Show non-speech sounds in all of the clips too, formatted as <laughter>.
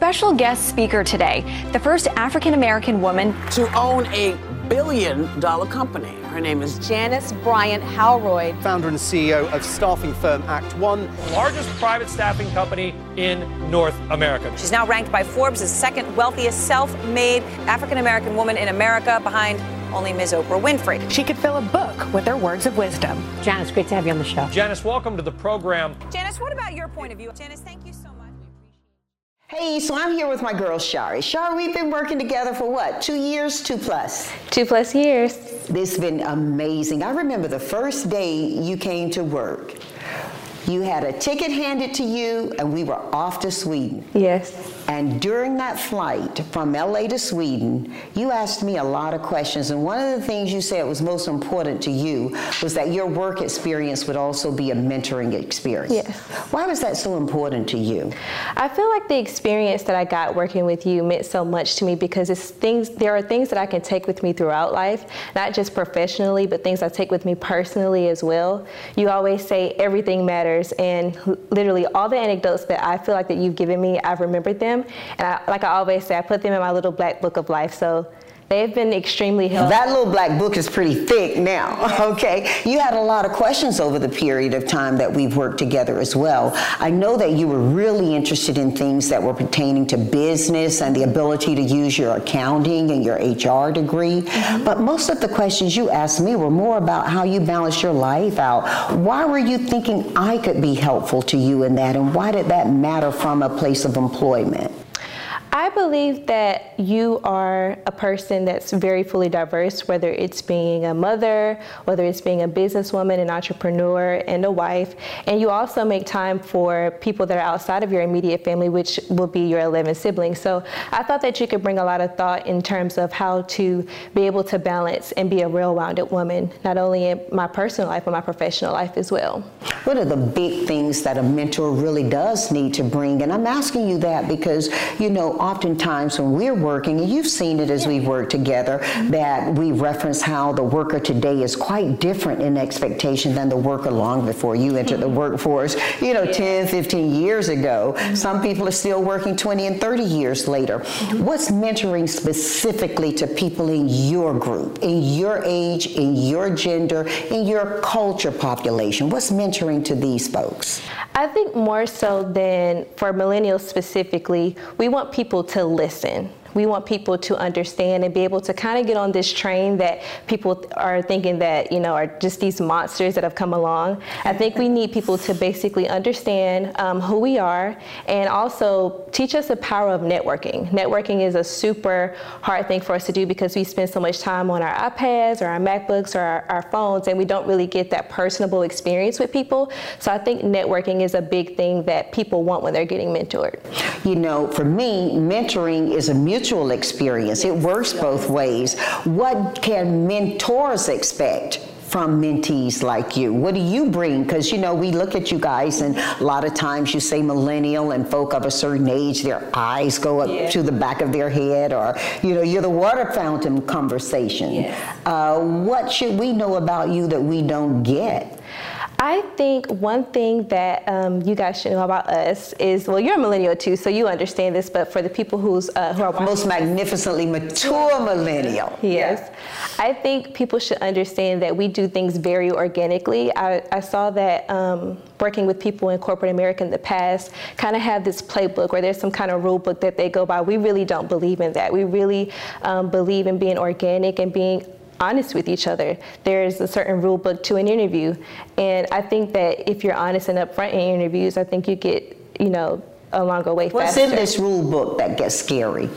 special guest speaker today, the first African American woman to own a billion dollar company. Her name is Janice Bryant Howroyd, founder and CEO of staffing firm Act One, largest private staffing company in North America. She's now ranked by Forbes as second wealthiest self made African American woman in America behind only Ms. Oprah Winfrey. She could fill a book with her words of wisdom. Janice, great to have you on the show. Janice, welcome to the program. Janice, what about your point of view? Janice, thank you so much. Hey, so I'm here with my girl Shari. Shari, we've been working together for what? Two years, two plus? Two plus years. This has been amazing. I remember the first day you came to work. You had a ticket handed to you, and we were off to Sweden. Yes. And during that flight from LA to Sweden, you asked me a lot of questions. And one of the things you said was most important to you was that your work experience would also be a mentoring experience. Yes. Why was that so important to you? I feel like the experience that I got working with you meant so much to me because it's things there are things that I can take with me throughout life, not just professionally, but things I take with me personally as well. You always say everything matters and literally all the anecdotes that I feel like that you've given me, I've remembered them and I, like I always say, I put them in my little black book of life. So they've been extremely helpful. That little black book is pretty thick now, <laughs> okay? You had a lot of questions over the period of time that we've worked together as well. I know that you were really interested in things that were pertaining to business and the ability to use your accounting and your HR degree, mm-hmm. but most of the questions you asked me were more about how you balance your life out. Why were you thinking I could be helpful to you in that, and why did that matter from a place of employment? I believe that you are a person that's very fully diverse, whether it's being a mother, whether it's being a businesswoman, an entrepreneur, and a wife. And you also make time for people that are outside of your immediate family, which will be your 11 siblings. So I thought that you could bring a lot of thought in terms of how to be able to balance and be a real rounded woman, not only in my personal life, but my professional life as well. What are the big things that a mentor really does need to bring? And I'm asking you that because, you know, oftentimes when we're working, and you've seen it as we've worked together, mm-hmm. that we reference how the worker today is quite different in expectation than the worker long before you entered the mm-hmm. workforce, you know, 10, 15 years ago. Mm-hmm. Some people are still working 20 and 30 years later. What's mentoring specifically to people in your group, in your age, in your gender, in your culture population? What's mentoring to these folks? I think more so than for millennials specifically, we want people to listen. We want people to understand and be able to kind of get on this train that people are thinking that, you know, are just these monsters that have come along. I think we need people to basically understand um, who we are and also teach us the power of networking. Networking is a super hard thing for us to do because we spend so much time on our iPads or our MacBooks or our, our phones and we don't really get that personable experience with people. So I think networking is a big thing that people want when they're getting mentored. You know, for me, mentoring is a mutual experience. It works both ways. What can mentors expect? from mentees like you? What do you bring? Because, you know, we look at you guys and a lot of times you say millennial and folk of a certain age, their eyes go up yeah. to the back of their head or, you know, you're the water fountain conversation. Yeah. Uh, what should we know about you that we don't get? I think one thing that um, you guys should know about us is, well, you're a millennial too, so you understand this. But for the people who's uh, who are most magnificently mature millennial, yes, I think people should understand that we do things very organically. I, I saw that um, working with people in corporate America in the past kind of have this playbook where there's some kind of rule book that they go by. We really don't believe in that. We really um, believe in being organic and being honest with each other. There's a certain rule book to an interview. And I think that if you're honest and upfront in interviews, I think you get, you know, a longer way What's faster. in this rule book that gets scary?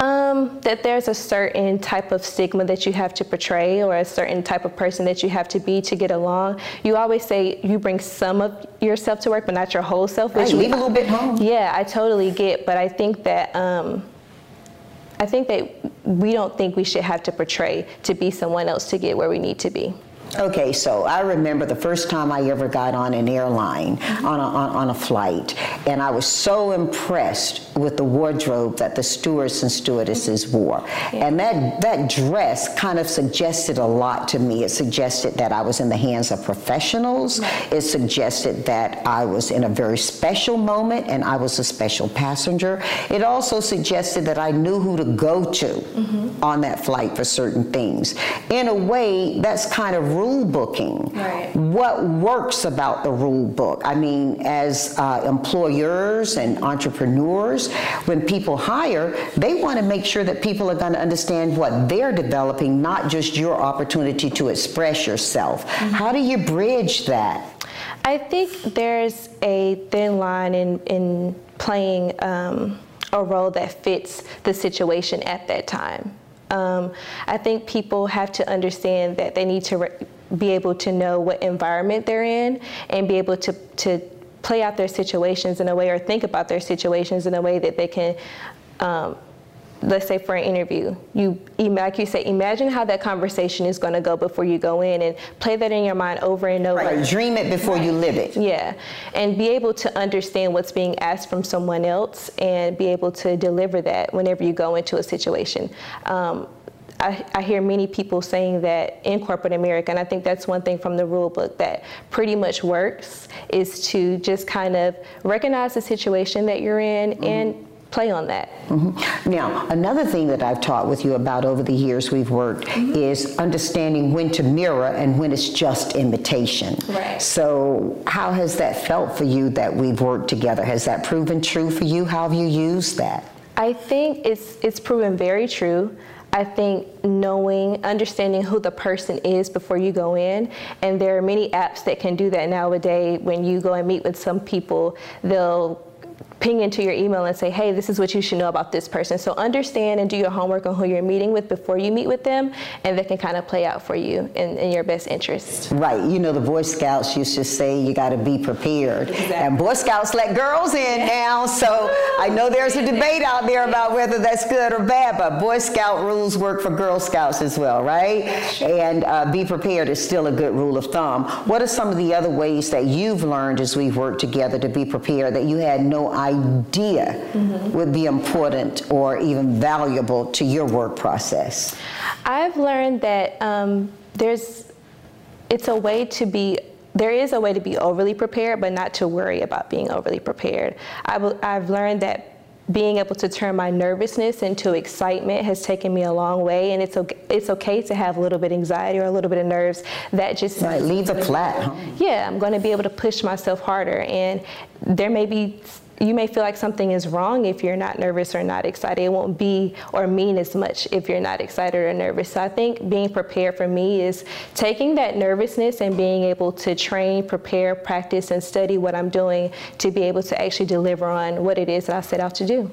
Um, that there's a certain type of stigma that you have to portray or a certain type of person that you have to be to get along. You always say you bring some of yourself to work, but not your whole self. Right, leave a little bit home. Yeah, I totally get, but I think that um, I think that we don't think we should have to portray to be someone else to get where we need to be. Okay, so I remember the first time I ever got on an airline, on a, on, on a flight, and I was so impressed with the wardrobe that the stewards and stewardesses wore. And that, that dress kind of suggested a lot to me. It suggested that I was in the hands of professionals. It suggested that I was in a very special moment and I was a special passenger. It also suggested that I knew who to go to mm-hmm. on that flight for certain things. In a way, that's kind of rule booking. Right. What works about the rule book? I mean, as uh, employers and entrepreneurs, when people hire, they want to make sure that people are going to understand what they're developing, not just your opportunity to express yourself. How do you bridge that? I think there's a thin line in, in playing um, a role that fits the situation at that time. Um, I think people have to understand that they need to be able to know what environment they're in and be able to, to play out their situations in a way or think about their situations in a way that they can um, let's say for an interview, you like you say, imagine how that conversation is going to go before you go in, and play that in your mind over and over. Right. Dream it before you live it. Yeah, and be able to understand what's being asked from someone else, and be able to deliver that whenever you go into a situation. Um, I, I, hear many people saying that in corporate America, and I think that's one thing from the rule book that pretty much works is to just kind of recognize the situation that you're in mm-hmm. and play on that. Mm-hmm. Now, another thing that I've taught with you about over the years we've worked mm-hmm. is understanding when to mirror and when it's just imitation. Right. So, how has that felt for you that we've worked together? Has that proven true for you? How have you used that? I think it's it's proven very true. I think knowing, understanding who the person is before you go in, and there are many apps that can do that nowadays. When you go and meet with some people, they'll ping into your email and say, hey, this is what you should know about this person. So understand and do your homework on who you're meeting with before you meet with them, and that can kind of play out for you in, in your best interest. Right. You know, the Boy Scouts used to say you got to be prepared. Exactly. And Boy Scouts let girls in now, so I know there's a debate out there about whether that's good or bad, but Boy Scout rules work for Girl Scouts as well, right? And uh, be prepared is still a good rule of thumb. What are some of the other ways that you've learned as we've worked together to be prepared that you had no idea? Idea mm-hmm. would be important or even valuable to your work process? I've learned that um, there's, it's a way to be there is a way to be overly prepared, but not to worry about being overly prepared. I've, I've learned that being able to turn my nervousness into excitement has taken me a long way, and it's okay, it's okay to have a little bit of anxiety or a little bit of nerves. That just right, leave flat. Huh? Yeah, I'm going to be able to push myself harder, and there may be you may feel like something is wrong if you're not nervous or not excited. It won't be or mean as much if you're not excited or nervous. So I think being prepared for me is taking that nervousness and being able to train, prepare, practice, and study what I'm doing to be able to actually deliver on what it is that I set out to do.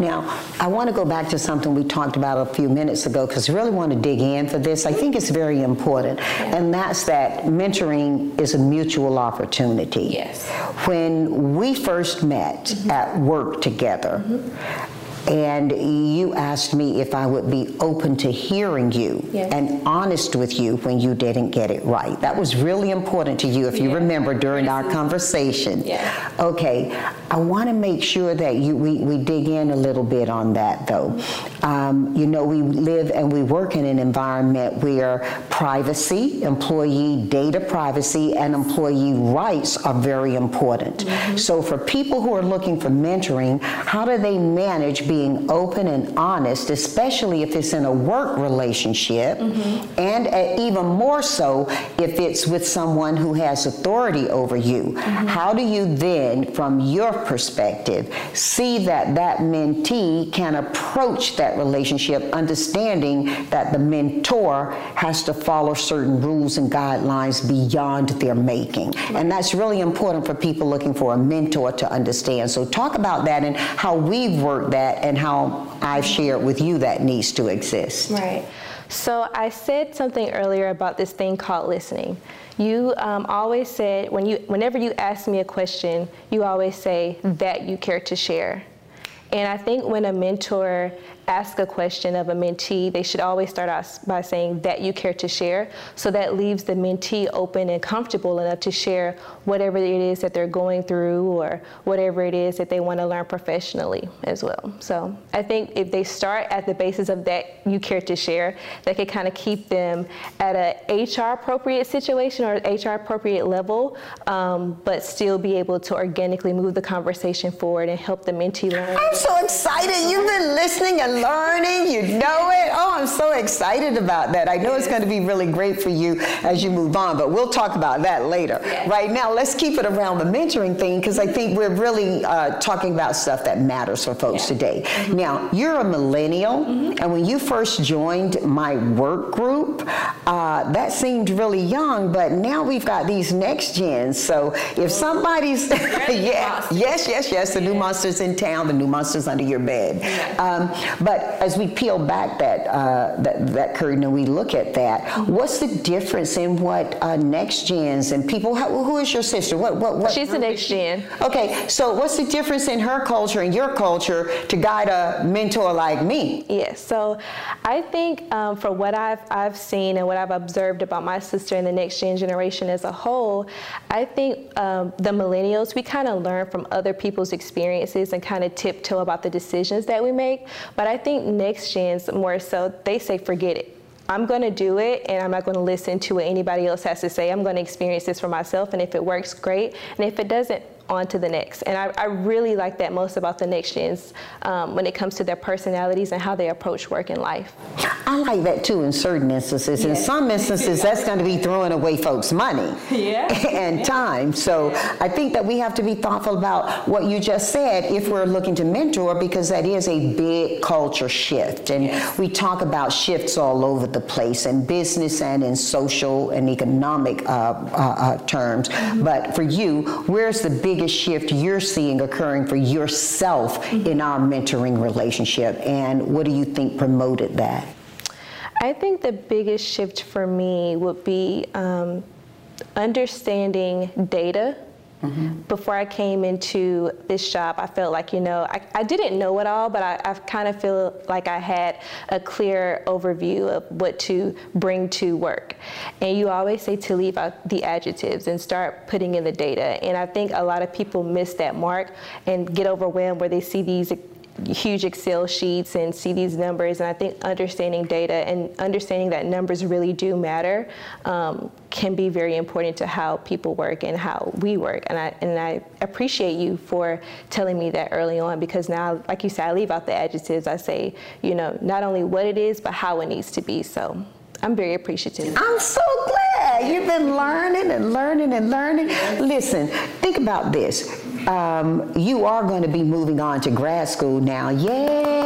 Now, I want to go back to something we talked about a few minutes ago because I really want to dig in for this. I think it's very important, and that's that mentoring is a mutual opportunity. Yes. When we first met, met mm-hmm. at work together. Mm-hmm and you asked me if I would be open to hearing you yes. and honest with you when you didn't get it right. That was really important to you, if you remember during our conversation. Yeah. Okay, I want to make sure that you we, we dig in a little bit on that though. Um, you know, we live and we work in an environment where privacy, employee data privacy, and employee rights are very important. Mm-hmm. So for people who are looking for mentoring, how do they manage being open and honest, especially if it's in a work relationship, mm-hmm. and uh, even more so if it's with someone who has authority over you. Mm-hmm. How do you then, from your perspective, see that that mentee can approach that relationship understanding that the mentor has to follow certain rules and guidelines beyond their making? And that's really important for people looking for a mentor to understand. So talk about that and how we've worked that and how I've shared with you that needs to exist. Right. So I said something earlier about this thing called listening. You um, always said when you, whenever you ask me a question, you always say that you care to share. And I think when a mentor ask a question of a mentee, they should always start out by saying that you care to share. So that leaves the mentee open and comfortable enough to share whatever it is that they're going through or whatever it is that they want to learn professionally as well. So I think if they start at the basis of that you care to share, that could kind of keep them at a HR appropriate situation or HR appropriate level, um, but still be able to organically move the conversation forward and help the mentee learn. I'm so excited. You've been listening and learning. You know it. Oh, I'm so excited about that. I know it's going to be really great for you as you move on, but we'll talk about that later. Right now, let's keep it around the mentoring thing because I think we're really uh, talking about stuff that matters for folks yeah. today. Mm-hmm. Now, you're a millennial, mm-hmm. and when you first joined my work group, uh, that seemed really young, but now we've got these next gens. So if somebody's, <laughs> yeah, yes, yes, yes, the new monsters in town, the new monsters under your bed. Um, but as we peel back that, uh, that, that curtain and we look at that, what's the difference in what uh, next gens and people? How, who is your sister? What what what? She's the next gen. Okay, so what's the difference in her culture and your culture to guide a mentor like me? Yes. So I think um, for what I've I've seen and what I've observed about my sister and the next gen generation as a whole, I think um, the millennials we kind of learn from other people's experiences and kind of tiptoe about the decisions that we make. But I think next gens more so they say forget it. I'm going to do it and I'm not going to listen to what anybody else has to say. I'm going to experience this for myself and if it works, great. And if it doesn't, on to the next. And I, I really like that most about the next gens um, when it comes to their personalities and how they approach work and life. I like that too in certain instances. In some instances, that's going to be throwing away folks' money <laughs> yeah. and yeah. time. So. I think that we have to be thoughtful about what you just said if we're looking to mentor because that is a big culture shift. And yes. we talk about shifts all over the place in business and in social and economic uh, uh, uh, terms. Mm-hmm. But for you, where's the big biggest shift you're seeing occurring for yourself mm-hmm. in our mentoring relationship, and what do you think promoted that? I think the biggest shift for me would be um, understanding data Mm-hmm. Before I came into this job, I felt like, you know, I, I didn't know it all, but I, I kind of feel like I had a clear overview of what to bring to work. And you always say to leave out the adjectives and start putting in the data. And I think a lot of people miss that mark and get overwhelmed where they see these huge Excel sheets and see these numbers. And I think understanding data and understanding that numbers really do matter um, can be very important to how people work and how we work. And I and I appreciate you for telling me that early on because now, like you said, I leave out the adjectives. I say, you know, not only what it is, but how it needs to be. So I'm very appreciative. I'm so glad you've been learning and learning and learning. Listen, think about this. Um, you are going to be moving on to grad school now. Yay!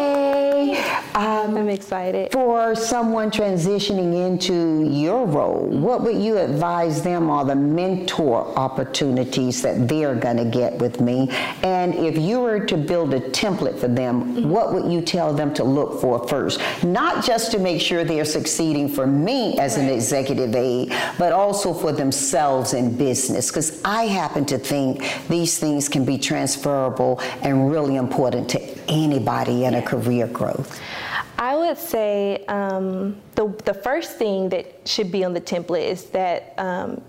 Um, I'm excited. For someone transitioning into your role, what would you advise them are the mentor opportunities that they're going to get with me? And if you were to build a template for them, what would you tell them to look for first? Not just to make sure they're succeeding for me as an executive aide, but also for themselves in business. Because I happen to think these things can be transferable and really important to anybody in a career growth. I would say um, the, the first thing that should be on the template is that um,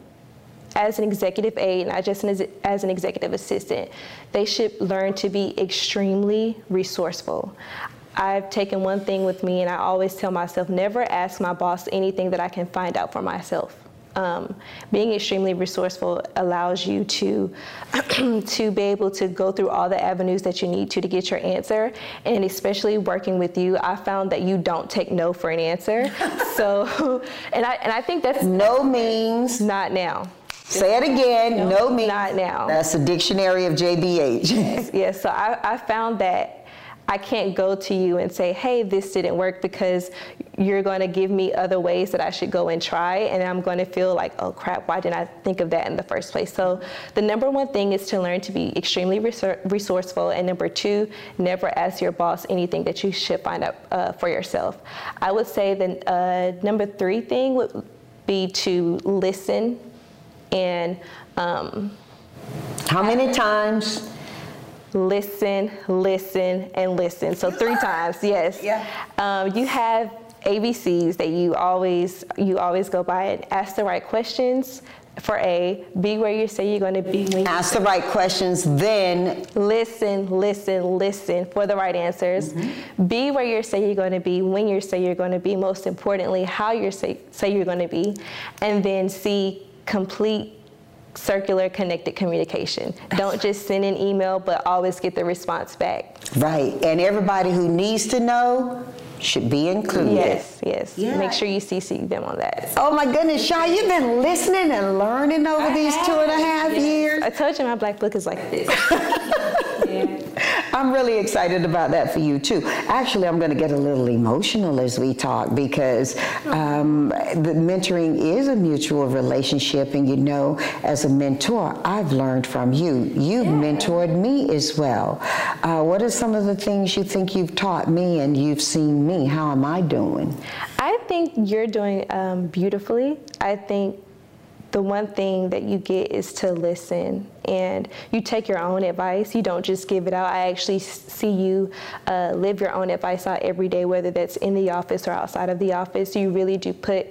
as an executive aide, not just as, as an executive assistant, they should learn to be extremely resourceful. I've taken one thing with me, and I always tell myself never ask my boss anything that I can find out for myself. Um, being extremely resourceful allows you to <clears throat> to be able to go through all the avenues that you need to to get your answer and especially working with you i found that you don't take no for an answer <laughs> so <laughs> and i and i think that's no means not now Say it again. No, no means not now. That's the dictionary of JBH. yes, yes. So I, I found that I can't go to you and say, hey, this didn't work because you're going to give me other ways that I should go and try. And I'm going to feel like, oh crap, why didn't I think of that in the first place? So the number one thing is to learn to be extremely resourceful. And number two, never ask your boss anything that you should find out uh, for yourself. I would say the uh, number three thing would be to listen and. Um, How many times? Listen, listen, and listen. So three <laughs> times, yes. Yeah. Um, you have ABCs that you always you always go by and ask the right questions for A, be where you say you're going to be Ask the right questions, then listen, listen, listen for the right answers. Mm-hmm. Be where you say you're going to be, when you say you're going to be, most importantly, how you say, say you're going to be. And then C, complete circular connected communication. Don't just send an email, but always get the response back. right. And everybody who needs to know should be included. Yes, yes. Yeah. Make sure you CC them on that. Oh my goodness, Shy, you've been listening and learning over these two and a half years. I told you my black book is like this. <laughs> I'm really excited about that for you too. Actually, I'm going to get a little emotional as we talk because um, the mentoring is a mutual relationship, and you know, as a mentor, I've learned from you. You've mentored me as well. Uh, what are some of the things you think you've taught me and you've seen me? How am I doing? I think you're doing um, beautifully. I think the one thing that you get is to listen and you take your own advice. You don't just give it out. I actually see you uh, live your own advice out every day, whether that's in the office or outside of the office. You really do put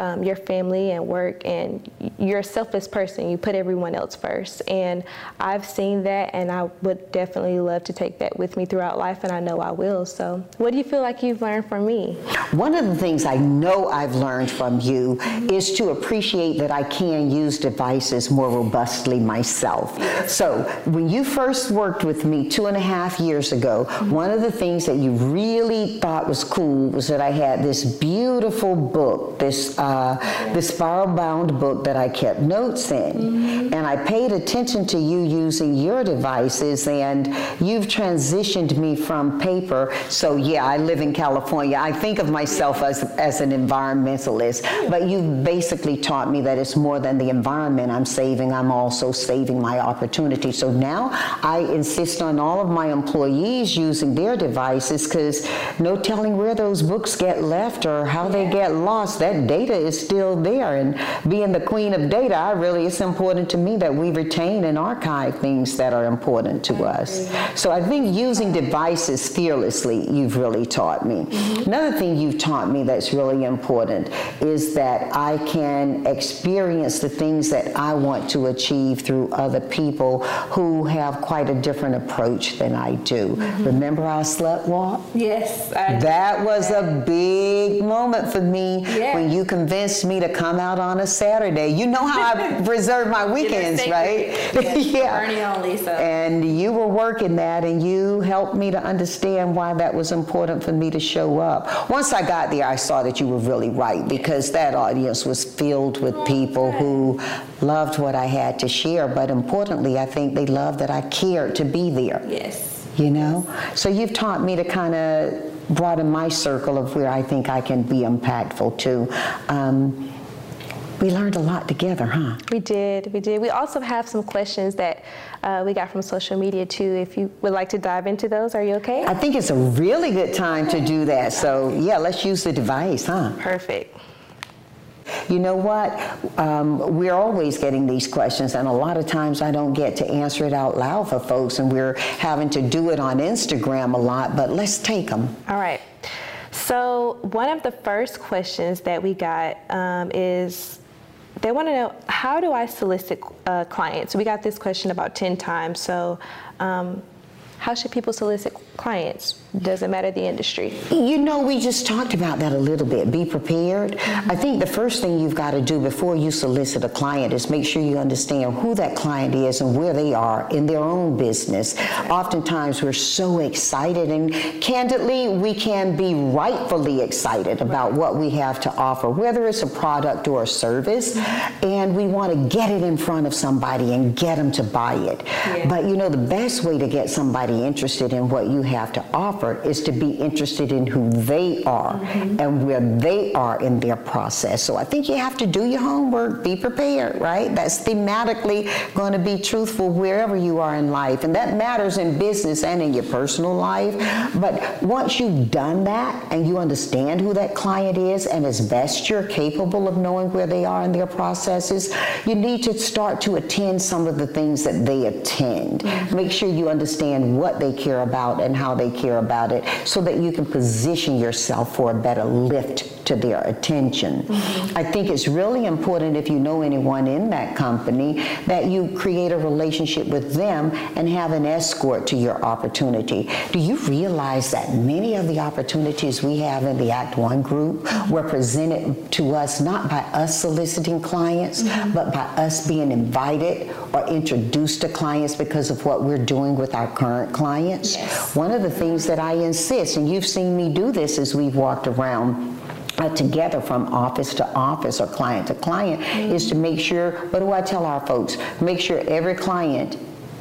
um, your family and work, and you're a selfless person. You put everyone else first. And I've seen that, and I would definitely love to take that with me throughout life, and I know I will. So, what do you feel like you've learned from me? One of the things I know I've learned from you is to appreciate that I can use devices more robustly myself. So, when you first worked with me two and a half years ago, one of the things that you really thought was cool was that I had this beautiful book, this uh, Uh, this spiral-bound book that I kept notes in, mm-hmm. and I paid attention to you using your devices, and you've transitioned me from paper. So yeah, I live in California. I think of myself as as an environmentalist, but you've basically taught me that it's more than the environment I'm saving. I'm also saving my opportunity. So now I insist on all of my employees using their devices because no telling where those books get left or how they get lost. That data is still there, and being the queen of data, I really it's important to me that we retain and archive things that are important to us. So I think using devices fearlessly, you've really taught me. Another thing you've taught me that's really important is that I can experience the things that I want to achieve through other people who have quite a different approach than I do. Remember our slut walk? Yes, That was a big moment for me Yeah. when you convinced me to come out on a Saturday. You know how I <laughs> reserve my weekends, right? <laughs> <laughs> yeah. only, so. And you were working that, and you helped me to understand why that was important for me to show up. Once I got there, I saw that you were really right because that audience was filled with people who loved what I had to share, but importantly, I think they loved that I cared to be there Yes. you know so you've taught me to kind of broaden my circle of where i think i can be impactful too um, we learned a lot together huh We did, we did. We also have some questions that uh, we got from social media too. If you would like to dive into those, are you okay? i think it's a really good time to do that so yeah let's use the device huh Perfect. You know what um, we're always getting these questions and a lot of times i don't get to answer it out loud for folks and we're having to do it on instagram a lot but let's take them All right. So one of the first questions that we got um, is they want to know how do I solicit uh, clients? We got this question about 10 times. So um, how should people solicit clients? Doesn't matter the industry. You know, we just talked about that a little bit. Be prepared. I think the first thing you've got to do before you solicit a client is make sure you understand who that client is and where they are in their own business. Oftentimes, we're so excited, and candidly, we can be rightfully excited about what we have to offer, whether it's a product or a service, and we want to get it in front of somebody and get them to buy it. But you know, the best way to get somebody somebody interested in what you have to offer is to be interested in who they are mm-hmm. and where they are in their process. So I think you have to do your homework, be prepared, right? That's thematically going to be truthful wherever you are in life. And that matters in business and in your personal life. But once you've done that and you understand who that client is and as best you're capable of knowing where they are in their processes, you need to start to attend some of the things that they attend. Mm-hmm. Make sure you understand what they care about and how they care about it so that you can position yourself for a better lift to their attention. Mm-hmm. I think it's really important if you know anyone in that company that you create a relationship with them and have an escort to your opportunity. Do you realize that many of the opportunities we have in the Act One group mm-hmm. were presented to us not by us soliciting clients, mm-hmm. but by us being invited or introduced to clients because of what we're doing with our current clients? Yes. One of the things that I insist, and you've seen me do this as we've walked around uh, together from office to office or client to client mm-hmm. is to make sure, what do I tell our folks? Make sure every client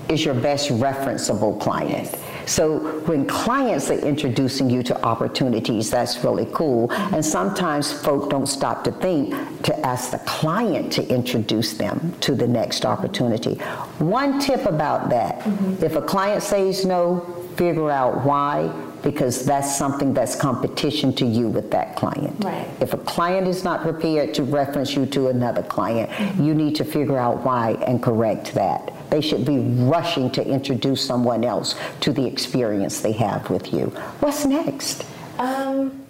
is your best referenceable client. So when clients are introducing you to opportunities, that's really cool. Mm-hmm. And sometimes folk don't stop to think to ask the client to introduce them to the next opportunity. One tip about that, mm-hmm. if a client says no, figure out why because that's something that's competition to you with that client. Right. If a client is not prepared to reference you to another client, mm-hmm. you need to figure out why and correct that. They should be rushing to introduce someone else to the experience they have with you. What's next? Um,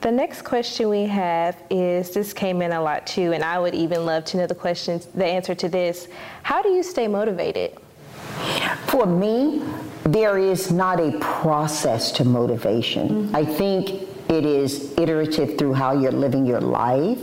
the next question we have is this came in a lot too, and I would even love to know the questions, the answer to this. How do you stay motivated? For me, there is not a process to motivation. Mm-hmm. I think it is iterative through how you're living your life.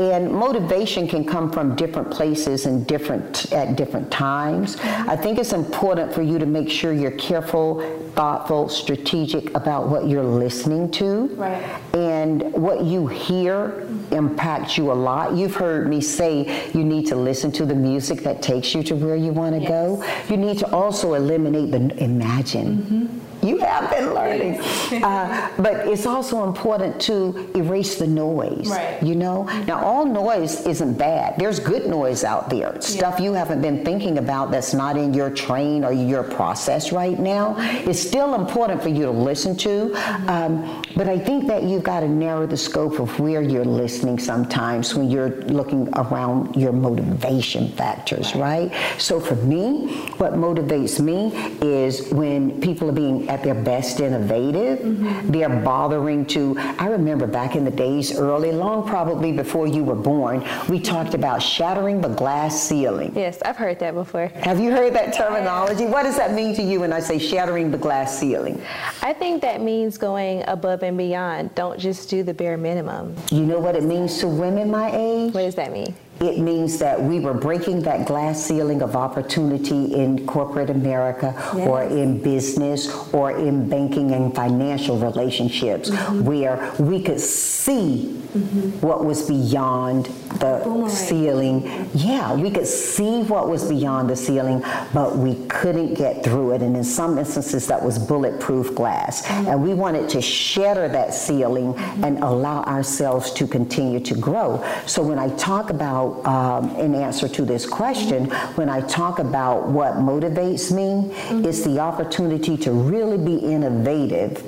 And motivation can come from different places and different at different times. I think it's important for you to make sure you're careful, thoughtful, strategic about what you're listening to. Right. And what you hear impacts you a lot. You've heard me say you need to listen to the music that takes you to where you want to yes. go. You need to also eliminate the imagine. Mm-hmm you have been learning. <laughs> Uh, but it's also important to erase the noise. Right. You know? Now, all noise isn't bad. There's good noise out there. Yeah. Stuff you haven't been thinking about that's not in your train or your process right now. It's still important for you to listen to. Mm-hmm. Um, but I think that you've got to narrow the scope of where you're listening sometimes when you're looking around your motivation factors, right? So for me, what motivates me is when people are being at their best innovative. Mm-hmm. They're bothering to, I remember back in the days early, long probably before you were born, we talked about shattering the glass ceiling. Yes, I've heard that before. Have you heard that terminology? What does that mean to you when I say shattering the glass ceiling? I think that means going above and beyond. Don't just do the bare minimum. You know what it means to women my age? What does that mean? It means that we were breaking that glass ceiling of opportunity in corporate America yes. or in business or in banking and financial relationships mm-hmm. where we could see mm-hmm. what was beyond the Boomerang. ceiling. Yeah, we could see what was beyond the ceiling, but we couldn't get through it. And in some instances, that was bulletproof glass. Mm-hmm. And we wanted to shatter that ceiling mm-hmm. and allow ourselves to continue to grow. So when I talk about um, in answer to this question, when I talk about what motivates me, mm-hmm. it's the opportunity to really be innovative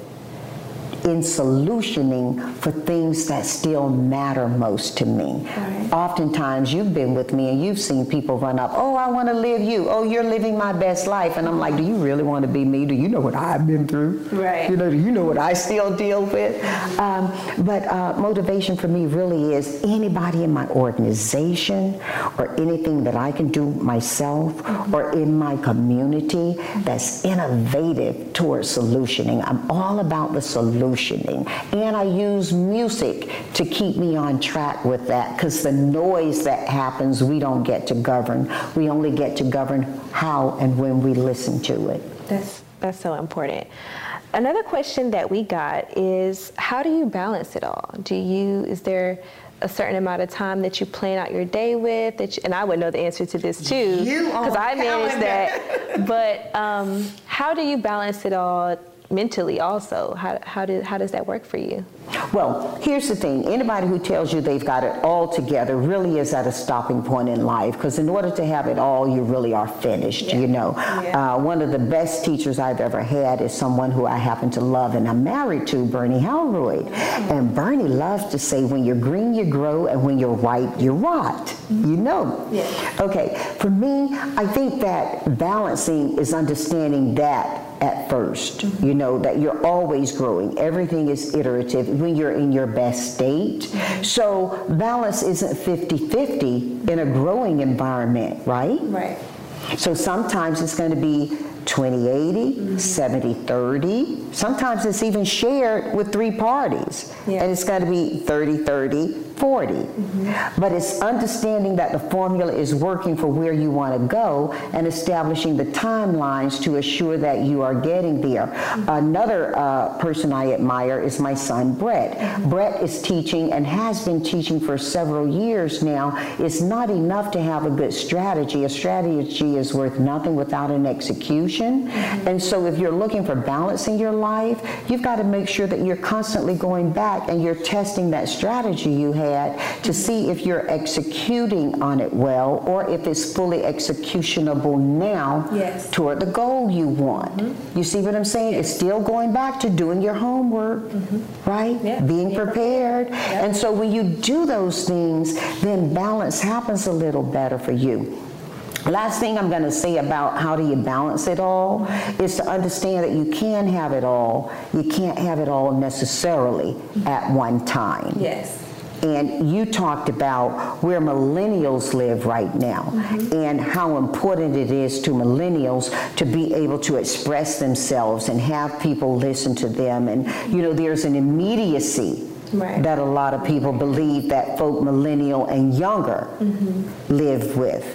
in solutioning for things that still matter most to me. Right. Oftentimes, you've been with me and you've seen people run up, oh, I want to live you. Oh, you're living my best life. And I'm like, do you really want to be me? Do you know what I've been through? Right. You know, do you know what I still deal with? Um, but uh, motivation for me really is anybody in my organization or anything that I can do myself mm-hmm. or in my community that's innovative towards solutioning. I'm all about the solution And I use music to keep me on track with that because the noise that happens, we don't get to govern. We only get to govern how and when we listen to it. That's, that's so important. Another question that we got is how do you balance it all? Do you, is there a certain amount of time that you plan out your day with? That you, and I would know the answer to this too, because I manage that. but um, how do you balance it all mentally? Also, how how, do, how does that work for you? Well, here's the thing. Anybody who tells you they've got it all together really is at a stopping point in life because in order to have it all, you really are finished, yeah. you know. Yeah. Uh, one of the best teachers I've ever had is someone who I happen to love and I'm married to, Bernie Howroyd. Mm-hmm. And Bernie loves to say, when you're green, you grow, and when you're white, you rot. Mm-hmm. You know. Yeah. Okay, for me, I think that balancing is understanding that at 1st mm-hmm. You know, that you're always growing. Everything is iterative when you're in your best state. So balance isn't 50-50 in a growing environment, right? Right. So sometimes it's going to be 2080, mm-hmm. 70 30. Sometimes it's even shared with three parties. Yeah. And it's going to be 30 30 40. Mm-hmm. But it's understanding that the formula is working for where you want to go and establishing the timelines to assure that you are getting there. Mm-hmm. Another uh, person I admire is my son, Brett. Mm-hmm. Brett is teaching and has been teaching for several years now. It's not enough to have a good strategy. A strategy is worth nothing without an execution. Mm-hmm. And so if you're looking for balance in your life, you've got to make sure that you're constantly going back and you're testing that strategy you have to see if you're executing on it well or if it's fully executionable now yes. toward the goal you want. Mm-hmm. You see what I'm saying? Yes. It's still going back to doing your homework, mm-hmm. right? Yeah. Being prepared. Yeah. And so when you do those things, then balance happens a little better for you. Last thing I'm going to say about how do you balance it all is to understand that you can have it all. You can't have it all necessarily at one time. Yes. And you talked about where millennials live right now mm-hmm. and how important it is to millennials to be able to express themselves and have people listen to them. And, you know, there's an immediacy right. that a lot of people believe that folk millennial and younger mm-hmm. live with.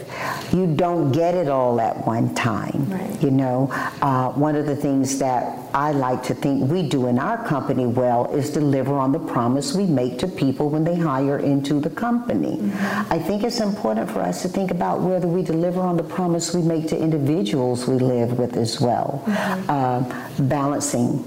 You don't get it all at one time. Right. You know, uh, one of the things that I like to think we do in our company well is deliver on the promise we make to people when they hire into the company. Mm-hmm. I think it's important for us to think about whether we deliver on the promise we make to individuals we live with as well. Mm-hmm. Uh, balancing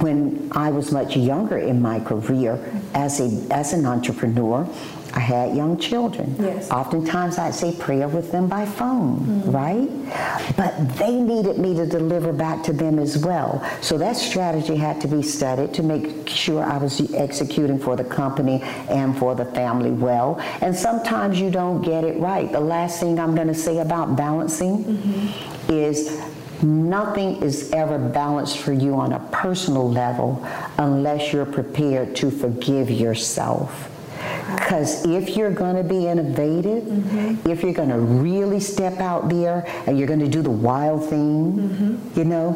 when I was much younger in my career as, a, as an entrepreneur, I had young children. Yes. Oftentimes I'd say prayer with them by phone, mm-hmm. right? But they needed me to deliver back to them as well. So that strategy had to be studied to make sure I was executing for the company and for the family well. And sometimes you don't get it right. The last thing I'm going to say about balancing mm-hmm. is Nothing is ever balanced for you on a personal level unless you're prepared to forgive yourself. Because if you're going to be innovative, mm-hmm. if you're going to really step out there and you're going to do the wild thing, mm-hmm. you know,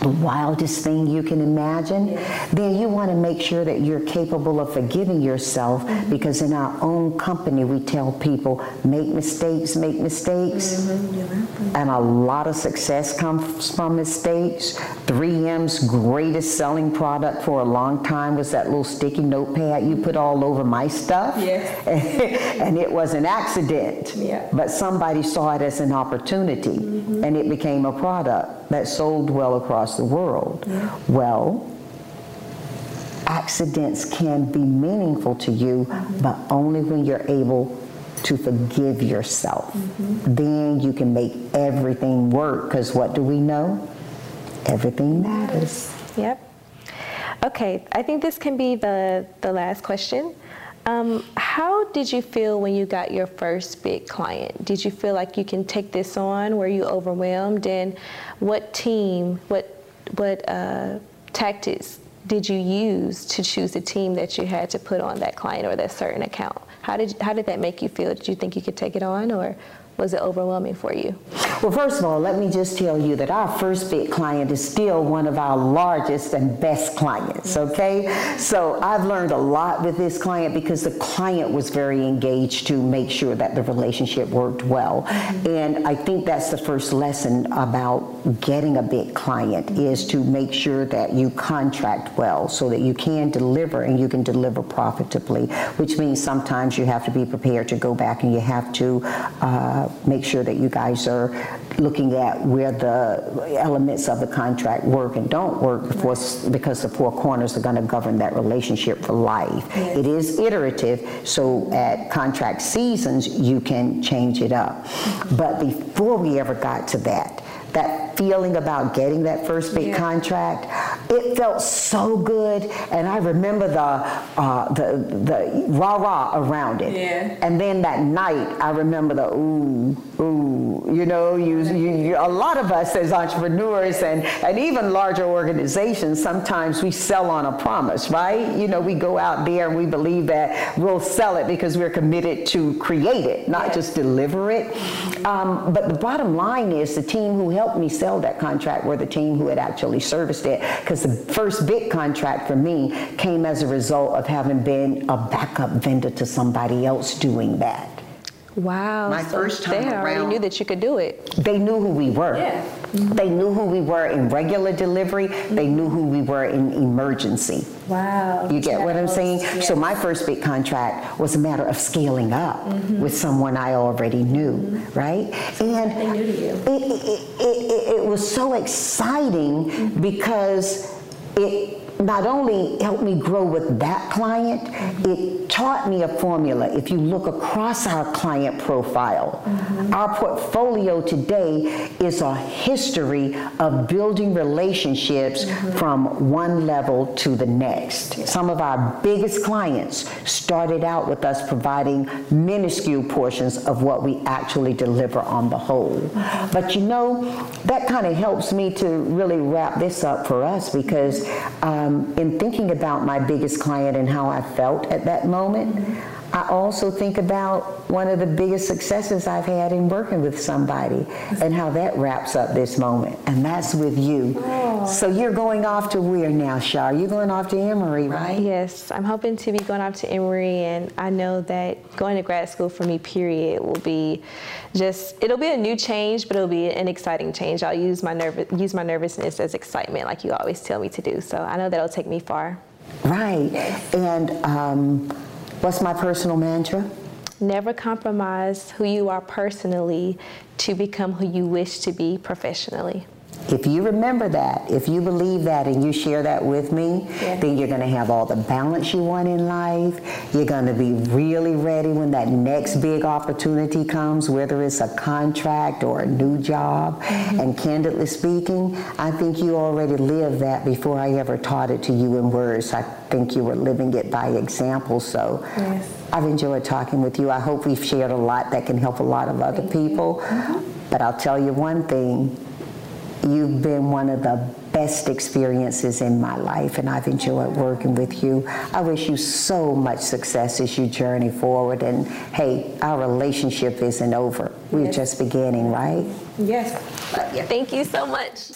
the wildest thing you can imagine, yes. then you want to make sure that you're capable of forgiving yourself mm-hmm. because in our own company we tell people make mistakes, make mistakes. Mm-hmm. And a lot of success comes from mistakes. 3M's greatest selling product for a long time was that little sticky notepad you put all over my stuff. Yes. <laughs> and it was an accident. Yeah. But somebody saw it as an opportunity mm-hmm. and it became a product that sold well across the world. Yeah. Well, accidents can be meaningful to you, mm-hmm. but only when you're able to forgive yourself. Mm-hmm. Then you can make everything work because what do we know? Everything matters. Yep. Okay, I think this can be the, the last question. Um, how did you feel when you got your first big client? Did you feel like you can take this on? Were you overwhelmed? And what team, what, what uh, tactics did you use to choose the team that you had to put on that client or that certain account? How did, how did that make you feel? Did you think you could take it on or was it overwhelming for you? Well, first of all, let me just tell you that our first big client is still one of our largest and best clients, okay? So I've learned a lot with this client because the client was very engaged to make sure that the relationship worked well. And I think that's the first lesson about getting a big client is to make sure that you contract well so that you can deliver and you can deliver profitably, which means sometimes you have to be prepared to go back and you have to uh, make sure that you guys are looking at where the elements of the contract work and don't work before, because the four corners are going to govern that relationship for life. It is iterative, so at contract seasons, you can change it up. But before we ever got to that, that feeling about getting that first big contract, it felt so good, and I remember the uh, the the rah rah around it. Yeah. And then that night, I remember the ooh ooh. You know, you, you, you a lot of us as entrepreneurs and and even larger organizations, sometimes we sell on a promise, right? You know, we go out there and we believe that we'll sell it because we're committed to create it, not just deliver it. Um, but the bottom line is the team who helped me sell that contract were the team who had actually serviced it because the first big contract for me came as a result of having been a backup vendor to somebody else doing that. Wow. My so first time they already around- knew that you could do it. They knew who we were. Yeah. They knew who we were in regular delivery. They knew who we were in emergency. Wow. You get what I'm saying? So my first big contract was a matter of scaling up mm-hmm. with someone I already knew, mm-hmm. right? And It, it, it, it, it was so exciting mm-hmm. because it not only helped me grow with that client, it taught me a formula. If you look across our client profile, mm-hmm. our portfolio today is a history of building relationships mm-hmm. from one level to the next. Some of our biggest clients started out with us providing minuscule portions of what we actually deliver on the whole. Mm-hmm. But you know, that kind of helps me to really wrap this up for us because um, Um, in thinking about my biggest client and how I felt at that moment, I also think about one of the biggest successes I've had in working with somebody and how that wraps up this moment. And that's with you. So you're going off to where now, Shar? You're going off to Emory, right? Yes, I'm hoping to be going off to Emory, and I know that going to grad school for me, period, will be just it'll be a new change, but it'll be an exciting change. I'll use my nervous use my nervousness as excitement, like you always tell me to do. So I know that'll take me far. Right. And um, what's my personal mantra? Never compromise who you are personally to become who you wish to be professionally. If you remember that, if you believe that and you share that with me, Yeah. then you're going to have all the balance you want in life. You're going to be really ready when that next big opportunity comes, whether it's a contract or a new job. Mm-hmm. And candidly speaking, I think you already lived that before I ever taught it to you in words. I think you were living it by example. So I've enjoyed talking with you. I hope we've shared a lot that can help a lot of other people. Mm-hmm. But I'll tell you one thing. You've been one of the best experiences in my life, and I've enjoyed working with you. I wish you so much success as you journey forward. And hey, our relationship isn't over. We're just beginning, right? Yes. Thank you so much.